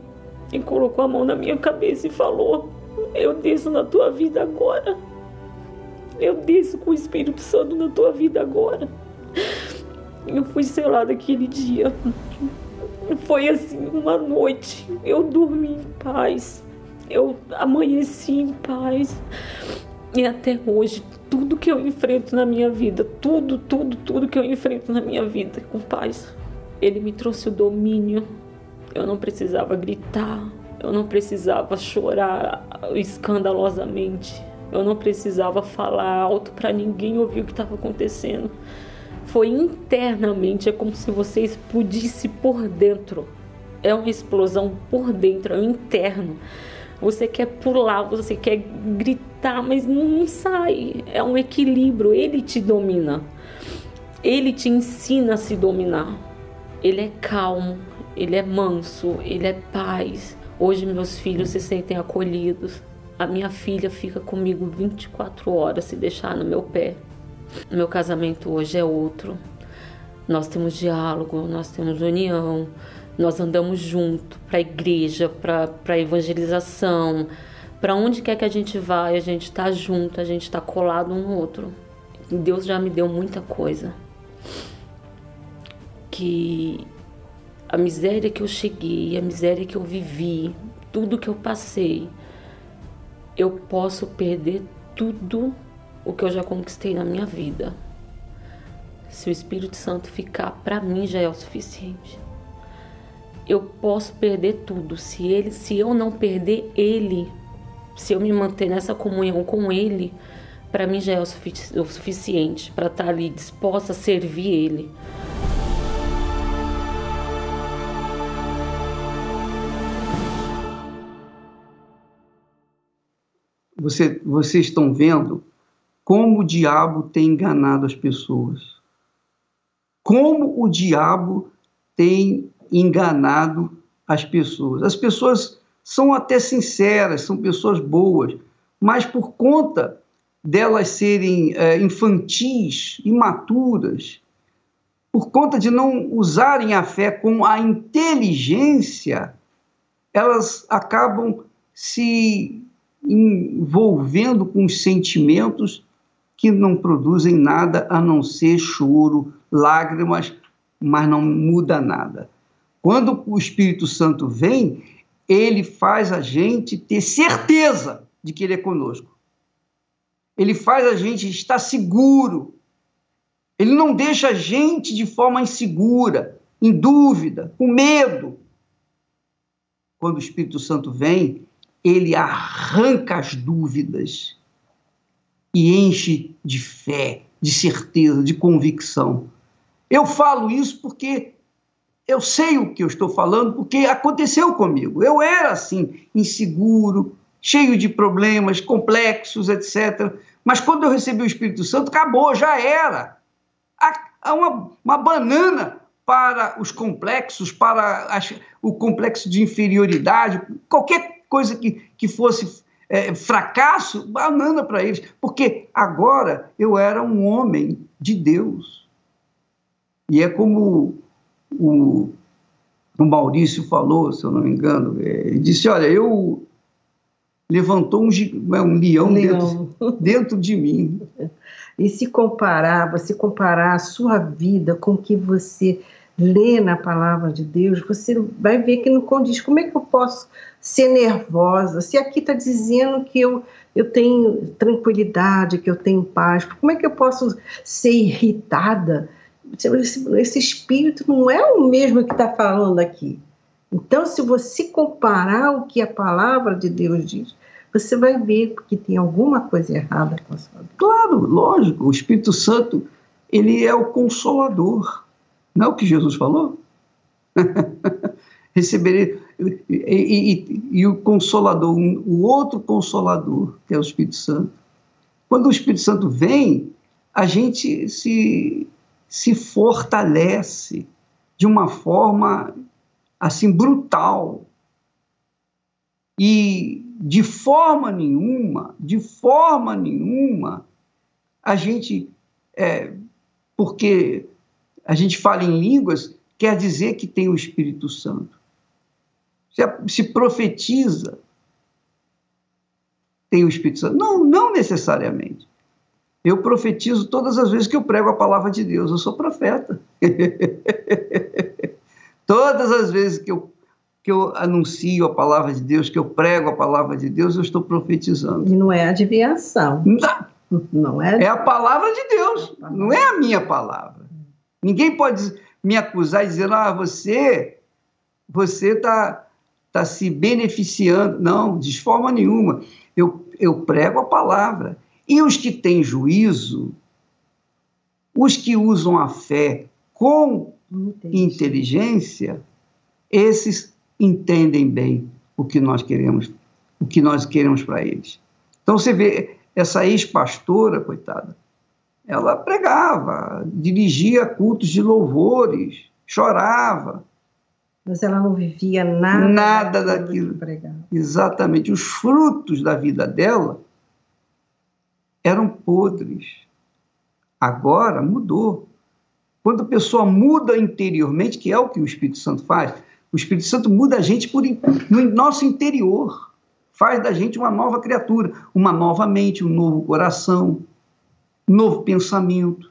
E colocou a mão na minha cabeça e falou: Eu desço na tua vida agora. Eu desço com o Espírito Santo na tua vida agora. Eu fui selada aquele dia. Foi assim, uma noite. Eu dormi em paz. Eu amanheci em paz. E até hoje, tudo que eu enfrento na minha vida, tudo, tudo, tudo que eu enfrento na minha vida com paz. Ele me trouxe o domínio. Eu não precisava gritar, eu não precisava chorar escandalosamente, eu não precisava falar alto para ninguém ouvir o que estava acontecendo. Foi internamente, é como se você explodisse por dentro. É uma explosão por dentro, é um interno. Você quer pular, você quer gritar, mas não sai. É um equilíbrio, ele te domina. Ele te ensina a se dominar. Ele é calmo, ele é manso, ele é paz. Hoje meus filhos se sentem acolhidos. A minha filha fica comigo 24 horas se deixar no meu pé. Meu casamento hoje é outro. Nós temos diálogo, nós temos união, nós andamos junto para a igreja, para a evangelização, para onde quer que a gente vai, a gente está junto, a gente está colado um no outro. Deus já me deu muita coisa que a miséria que eu cheguei, a miséria que eu vivi, tudo que eu passei, eu posso perder tudo o que eu já conquistei na minha vida. Se o Espírito Santo ficar para mim já é o suficiente. Eu posso perder tudo se ele, se eu não perder ele, se eu me manter nessa comunhão com ele, para mim já é o, sufici o suficiente para estar tá ali disposta a servir ele. você, vocês estão vendo como o diabo tem enganado as pessoas. Como o diabo tem enganado as pessoas. As pessoas são até sinceras, são pessoas boas, mas por conta delas serem é, infantis, imaturas, por conta de não usarem a fé com a inteligência, elas acabam se envolvendo com sentimentos que não produzem nada a não ser choro, lágrimas, mas não muda nada. Quando o Espírito Santo vem, ele faz a gente ter certeza de que ele é conosco. Ele faz a gente estar seguro. Ele não deixa a gente de forma insegura, em dúvida, com medo. Quando o Espírito Santo vem, ele arranca as dúvidas e enche de fé, de certeza, de convicção. Eu falo isso porque eu sei o que eu estou falando, porque aconteceu comigo. Eu era assim, inseguro, cheio de problemas complexos, etc. Mas quando eu recebi o Espírito Santo, acabou, já era. Há uma, uma banana para os complexos, para as, o complexo de inferioridade, qualquer coisa que, que fosse é, fracasso, banana para eles, porque agora eu era um homem de Deus. E é como o, o Maurício falou, se eu não me engano, é, ele disse: Olha, eu levantou um, é, um leão, leão. Dentro, dentro de mim. E se comparar, você comparar a sua vida com o que você lê na palavra de Deus, você vai ver que não condiz. Como é que eu posso ser nervosa? Se aqui está dizendo que eu, eu tenho tranquilidade, que eu tenho paz, como é que eu posso ser irritada? Esse, esse espírito não é o mesmo que está falando aqui. Então, se você comparar o que a palavra de Deus diz, você vai ver que tem alguma coisa errada com a sua vida. Claro, lógico. O Espírito Santo, ele é o consolador. Não é o que Jesus falou? Receberei. E, e, e, o consolador, o outro consolador, que é o Espírito Santo. Quando o Espírito Santo vem, a gente se, se fortalece de uma forma assim brutal. E de forma nenhuma, de forma nenhuma, a gente, é, porque a gente fala em línguas, quer dizer que tem o Espírito Santo. Se, se profetiza, tem o Espírito Santo. Não, não necessariamente. Eu profetizo todas as vezes que eu prego a palavra de Deus. Eu sou profeta. todas as vezes que eu, que eu anuncio a palavra de Deus, que eu prego a palavra de Deus, eu estou profetizando. E não é adivinhação. Não. Não é, é a palavra de Deus, não é a minha palavra. Ninguém pode me acusar dizendo, ah, você você está tá se beneficiando. Não, de forma nenhuma. Eu, eu prego a palavra. E os que têm juízo, os que usam a fé com inteligência, esses entendem bem o que nós queremos, o que nós queremos para eles. Então você vê essa ex-pastora, coitada, ela pregava, dirigia cultos de louvores, chorava. Mas ela não vivia nada, nada daquilo. daquilo. Exatamente. Os frutos da vida dela eram podres. Agora mudou. Quando a pessoa muda interiormente, que é o que o Espírito Santo faz, o Espírito Santo muda a gente por, no nosso interior, faz da gente uma nova criatura, uma nova mente, um novo coração, novo pensamento,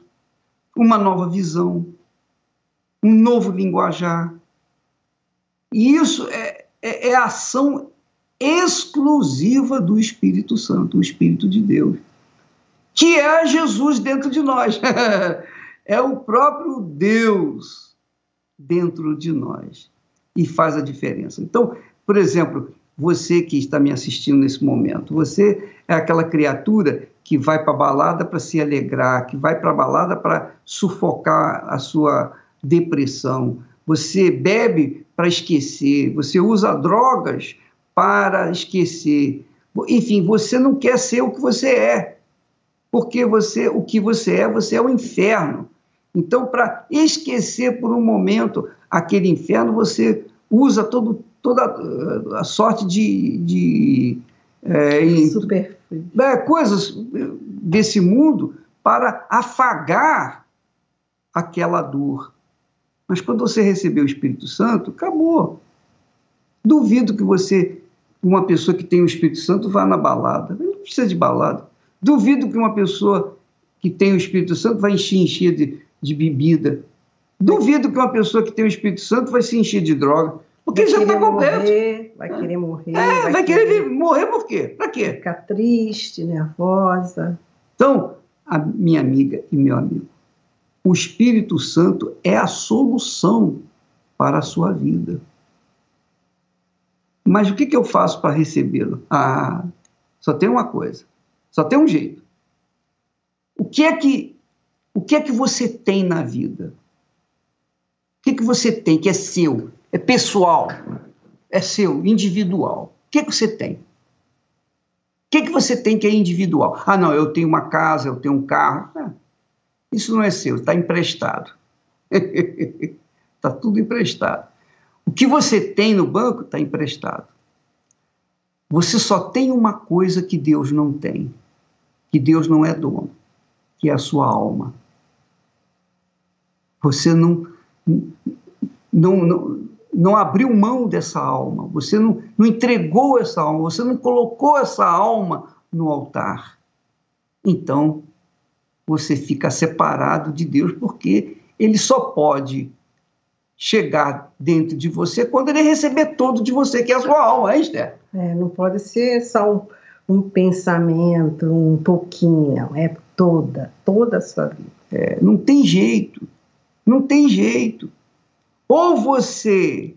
uma nova visão, um novo linguajar. E isso é, é, é ação exclusiva do Espírito Santo, o Espírito de Deus, que é Jesus dentro de nós. é o próprio Deus dentro de nós e faz a diferença. Então, por exemplo, você que está me assistindo nesse momento, você é aquela criatura que vai para a balada para se alegrar, que vai para a balada para sufocar a sua depressão. Você bebe para esquecer, você usa drogas para esquecer. Enfim, você não quer ser o que você é. Porque você, o que você é, você é o inferno. Então, para esquecer por um momento aquele inferno, você usa todo, toda a sorte de, de é, Super é, coisas desse mundo para afagar aquela dor. Mas quando você recebeu o Espírito Santo, acabou. Duvido que você, uma pessoa que tem o Espírito Santo, vá na balada. Não precisa de balada. Duvido que uma pessoa que tem o Espírito Santo vai encher, encher de, de bebida. Duvido que uma pessoa que tem o Espírito Santo vai se encher de droga. Porque já está completo. Morrer, vai querer morrer. É, vai, vai querer, querer morrer por quê? Para quê? Ficar triste, nervosa. Então, a minha amiga e meu amigo, o Espírito Santo é a solução para a sua vida. Mas o que, que eu faço para recebê-lo? Ah, só tem uma coisa, só tem um jeito. O que é que, o que, é que você tem na vida? O que, que você tem que é seu, é pessoal, é seu, individual? O que, é que você tem? O que, é que você tem que é individual? Ah, não, eu tenho uma casa, eu tenho um carro. Ah, isso não é seu, está emprestado. Está tudo emprestado. O que você tem no banco está emprestado. Você só tem uma coisa que Deus não tem, que Deus não é dono, que é a sua alma. Você não, não, não, não abriu mão dessa alma, você não, não entregou essa alma, você não colocou essa alma no altar. Então, você fica separado de Deus, porque ele só pode chegar dentro de você quando ele receber todo de você, que é a sua alma, é, Esther? É, não pode ser só um, um, pensamento, um pouquinho, é toda, toda a sua vida. É, não tem jeito, não tem jeito. Ou você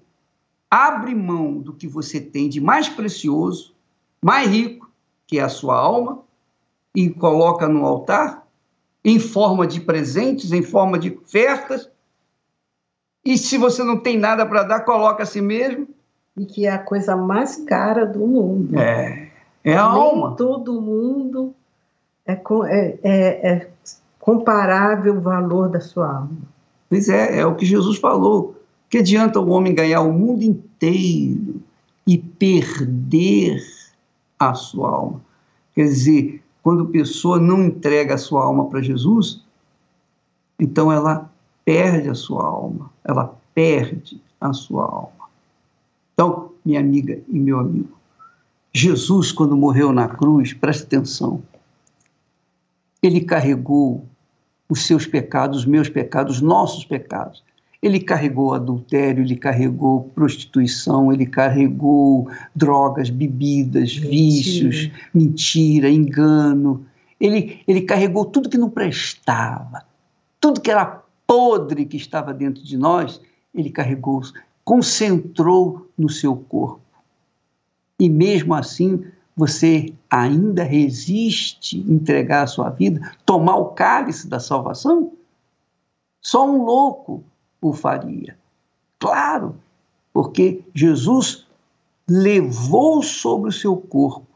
abre mão do que você tem de mais precioso, mais rico, que é a sua alma, e coloca no altar, em forma de presentes, em forma de ofertas. E se você não tem nada para dar, coloca a si mesmo. E que é a coisa mais cara do mundo. É, é a Nem alma. todo mundo é, é, é, é comparável o valor da sua alma. Pois é, é o que Jesus falou. Que adianta o homem ganhar o mundo inteiro e perder a sua alma? Quer dizer, quando a pessoa não entrega a sua alma para Jesus, então ela perde a sua alma, ela perde a sua alma. Então, minha amiga e meu amigo, Jesus, quando morreu na cruz, preste atenção, ele carregou os seus pecados, os meus pecados, os nossos pecados. Ele carregou adultério, ele carregou prostituição, ele carregou drogas, bebidas, mentira. vícios, mentira, engano. Ele, ele carregou tudo que não prestava, tudo que era podre que estava dentro de nós, ele carregou, concentrou no seu corpo. E mesmo assim, você ainda resiste entregar a sua vida, tomar o cálice da salvação? Só um louco o faria. Claro, porque Jesus levou sobre o seu corpo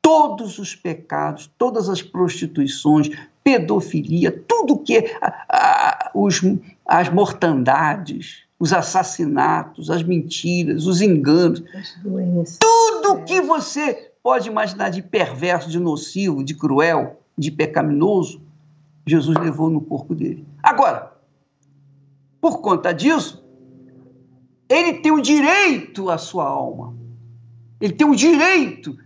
todos os pecados, todas as prostituições, pedofilia, tudo que é, os, as mortandades, os assassinatos, as mentiras, os enganos, tudo que você pode imaginar de perverso, de nocivo, de cruel, de pecaminoso, Jesus levou no corpo dele. Agora, por conta disso, ele tem o direito à sua alma. Ele tem o direito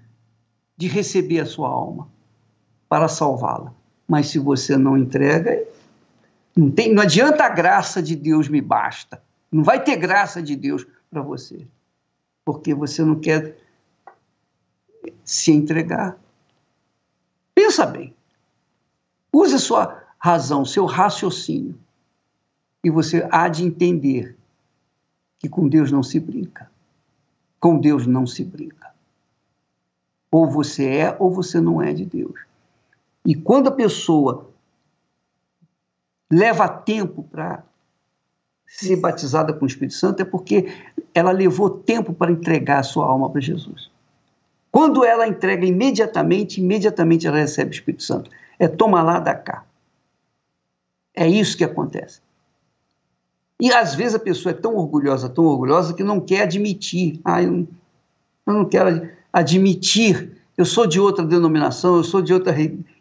de receber a sua alma para salvá-la. Mas se você não entrega, não, tem, não adianta a graça de Deus me basta. Não vai ter graça de Deus para você. Porque você não quer se entregar. Pensa bem. Use a sua razão, seu raciocínio e você há de entender que com Deus não se brinca. Com Deus não se brinca. Ou você é ou você não é de Deus. E quando a pessoa leva tempo para ser batizada com o Espírito Santo, é porque ela levou tempo para entregar a sua alma para Jesus. Quando ela entrega imediatamente, imediatamente ela recebe o Espírito Santo. É toma lá, da cá. É isso que acontece. E às vezes a pessoa é tão orgulhosa, tão orgulhosa, que não quer admitir. Ah, eu eu não quero admitir. Eu sou de outra denominação, eu sou de outra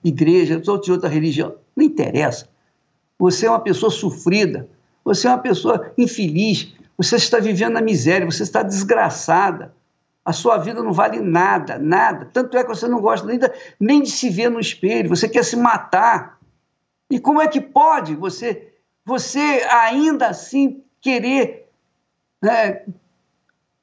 igreja, eu sou de outra religião. Não interessa. Você é uma pessoa sofrida, você é uma pessoa infeliz, você está vivendo na miséria, você está desgraçada. A sua vida não vale nada, nada. Tanto é que você não gosta ainda nem de se ver no espelho, você quer se matar. E como é que pode você você ainda assim querer né,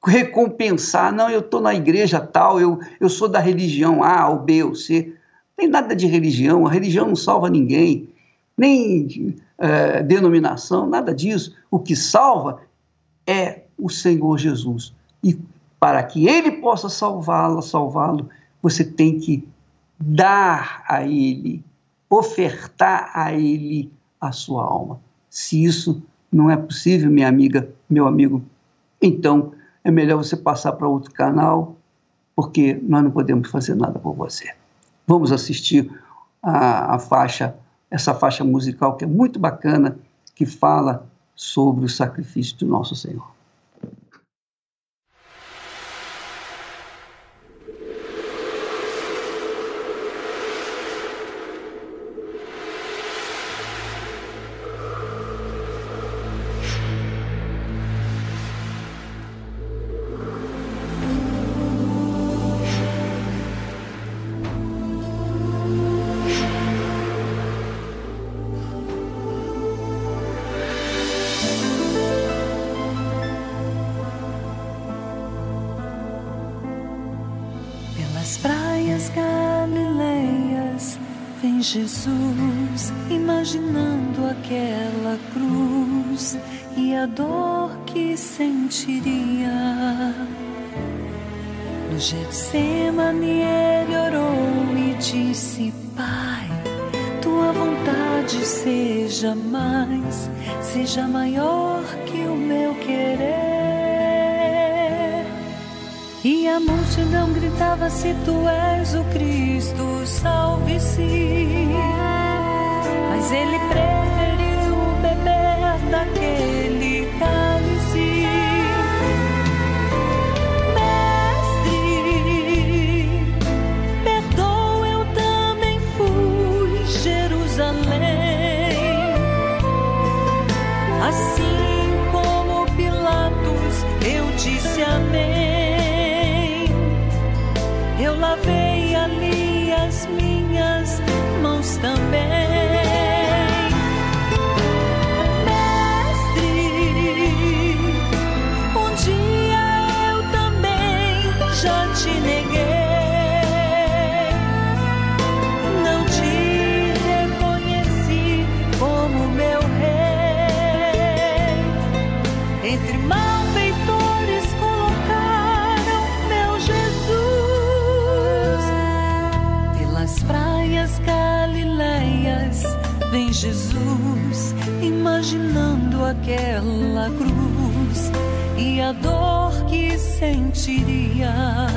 recompensar, não, eu estou na igreja tal, eu, eu sou da religião A ou B ou C. Não tem nada de religião, a religião não salva ninguém. nem é, denominação, nada disso. O que salva é o Senhor Jesus. E para que Ele possa salvá-la, salvá-lo, você tem que dar a Ele, ofertar a Ele a sua alma. Se isso não é possível, minha amiga, meu amigo, então é melhor você passar para outro canal, porque nós não podemos fazer nada por você. Vamos assistir a, a faixa, essa faixa musical que é muito bacana, que fala sobre o sacrifício do nosso Senhor. Jesus, imaginando aquela cruz e a dor que sentiria. No Getsemane ele orou e disse: Pai, tua vontade seja mais, seja maior a multidão gritava: Se tu és o Cristo, salve-se. Mas ele preferiu beber daquele sentiria.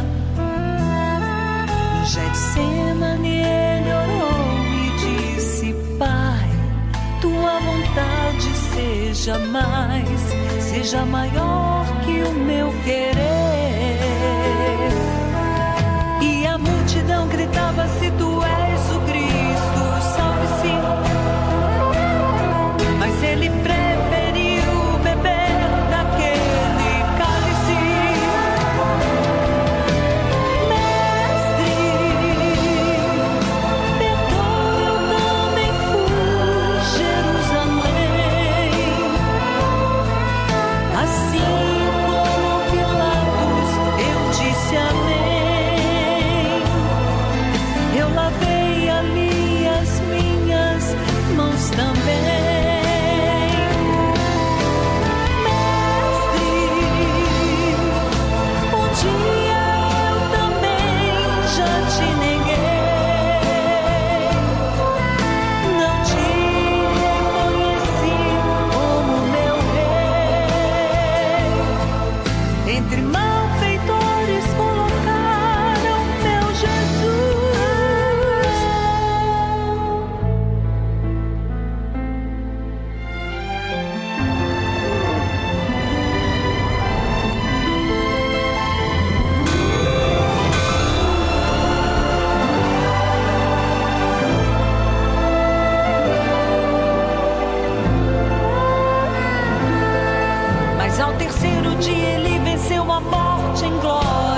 No Getsemane ele orou e disse: Pai, tua vontade seja mais, seja maior que o meu querer. Mas ao terceiro dia ele venceu a morte em glória.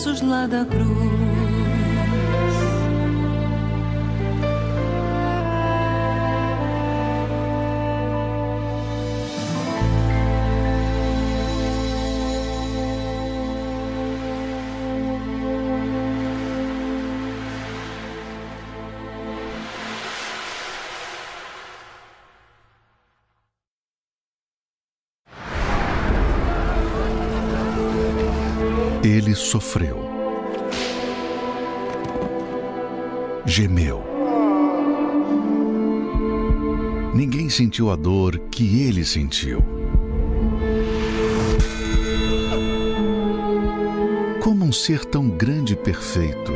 Braços lá da cruz. Sofreu, gemeu. Ninguém sentiu a dor que ele sentiu. Como um ser tão grande e perfeito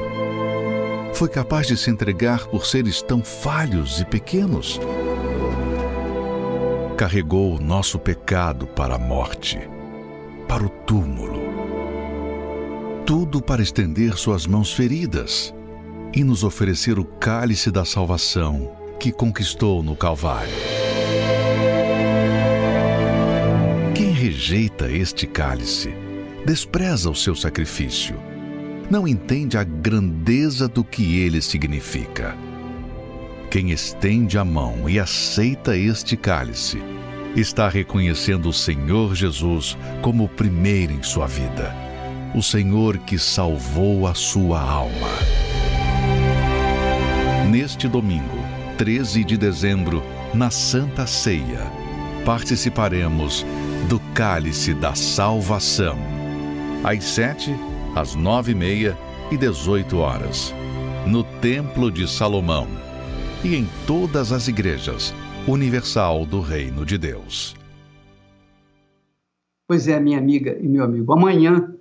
foi capaz de se entregar por seres tão falhos e pequenos? Carregou o nosso pecado para a morte, para o túmulo tudo para estender suas mãos feridas e nos oferecer o cálice da salvação que conquistou no Calvário. Quem rejeita este cálice despreza o seu sacrifício, não entende a grandeza do que ele significa. Quem estende a mão e aceita este cálice está reconhecendo o Senhor Jesus como o primeiro em sua vida o Senhor que salvou a sua alma. Neste domingo, 13 de dezembro, na Santa Ceia, participaremos do Cálice da Salvação. Às sete, às nove e meia e dezoito horas, no Templo de Salomão e em todas as igrejas universal do Reino de Deus. Pois é, minha amiga e meu amigo, amanhã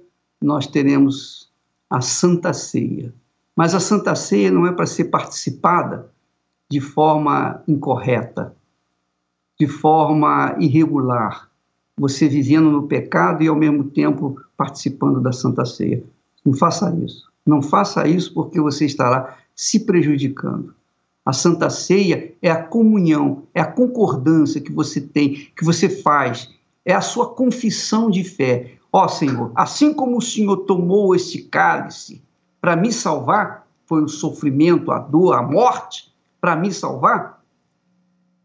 nós teremos a Santa Ceia. Mas a Santa Ceia não é para ser participada de forma incorreta, de forma irregular, você vivendo no pecado e ao mesmo tempo participando da Santa Ceia. Não faça isso. Não faça isso porque você estará se prejudicando. A Santa Ceia é a comunhão, é a concordância que você tem, que você faz, é a sua confissão de fé. Ó Senhor, assim como o Senhor tomou este cálice para me salvar, foi o sofrimento, a dor, a morte para me salvar,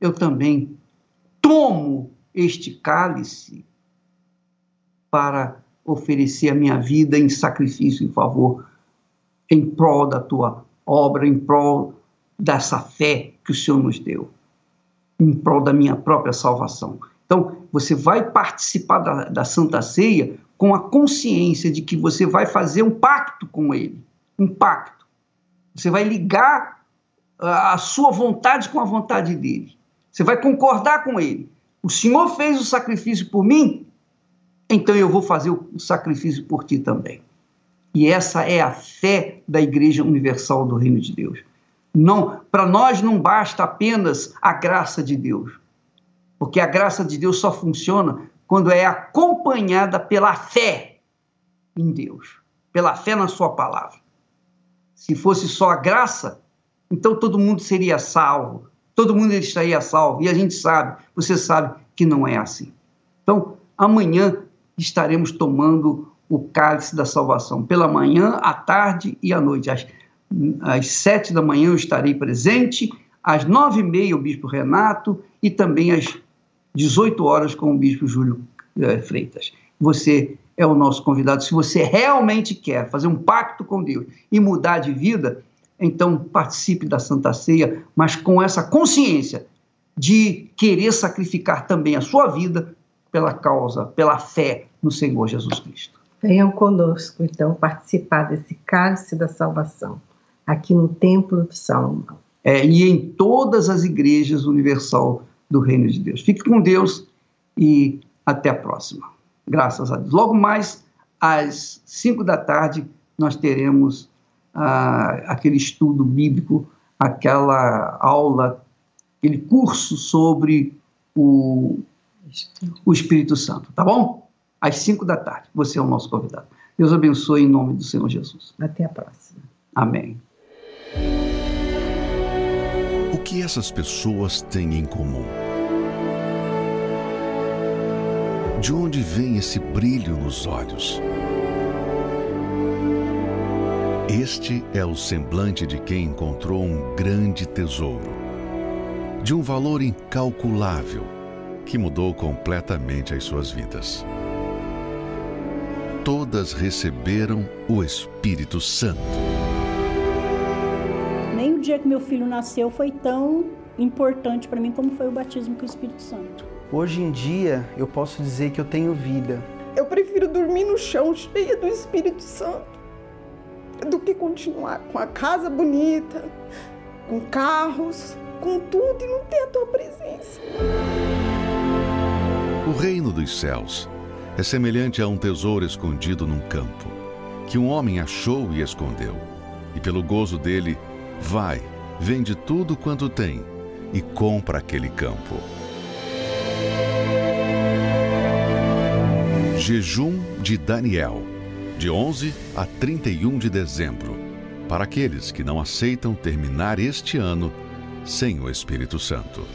eu também tomo este cálice para oferecer a minha vida em sacrifício em favor, em prol da tua obra, em prol dessa fé que o Senhor nos deu, em prol da minha própria salvação. Então, você vai participar da, da Santa Ceia com a consciência de que você vai fazer um pacto com Ele. Um pacto. Você vai ligar a sua vontade com a vontade dele. Você vai concordar com ele. O Senhor fez o sacrifício por mim, então eu vou fazer o sacrifício por ti também. E essa é a fé da Igreja Universal do Reino de Deus. Não, para nós não basta apenas a graça de Deus porque a graça de Deus só funciona quando é acompanhada pela fé em Deus, pela fé na Sua palavra. Se fosse só a graça, então todo mundo seria salvo, todo mundo estaria salvo. E a gente sabe, você sabe que não é assim. Então, amanhã estaremos tomando o cálice da salvação, pela manhã, à tarde e à noite. Às, às sete da manhã eu estarei presente, às nove e meia o bispo Renato e também às 18 horas com o Bispo Júlio eh, Freitas. Você é o nosso convidado. Se você realmente quer fazer um pacto com Deus e mudar de vida, então participe da Santa Ceia, mas com essa consciência de querer sacrificar também a sua vida pela causa, pela fé no Senhor Jesus Cristo. Venham conosco, então, participar desse cálice da salvação, aqui no Templo de Salomão. É, e em todas as igrejas universal do reino de Deus. Fique com Deus e até a próxima. Graças a Deus. Logo mais às 5 da tarde, nós teremos ah, aquele estudo bíblico, aquela aula, aquele curso sobre o, o Espírito Santo, tá bom? Às 5 da tarde. Você é o nosso convidado. Deus abençoe em nome do Senhor Jesus. Até a próxima. Amém. O que essas pessoas têm em comum? De onde vem esse brilho nos olhos? Este é o semblante de quem encontrou um grande tesouro, de um valor incalculável, que mudou completamente as suas vidas. Todas receberam o Espírito Santo. Dia que meu filho nasceu foi tão importante para mim como foi o batismo com o Espírito Santo. Hoje em dia, eu posso dizer que eu tenho vida. Eu prefiro dormir no chão cheia do Espírito Santo do que continuar com a casa bonita, com carros, com tudo e não ter a tua presença. O reino dos céus é semelhante a um tesouro escondido num campo, que um homem achou e escondeu. E pelo gozo dele, vai, vende tudo quanto tem e compra aquele campo. Jejum de Daniel de 11 a 31 de dezembro, para aqueles que não aceitam terminar este ano sem o Espírito Santo.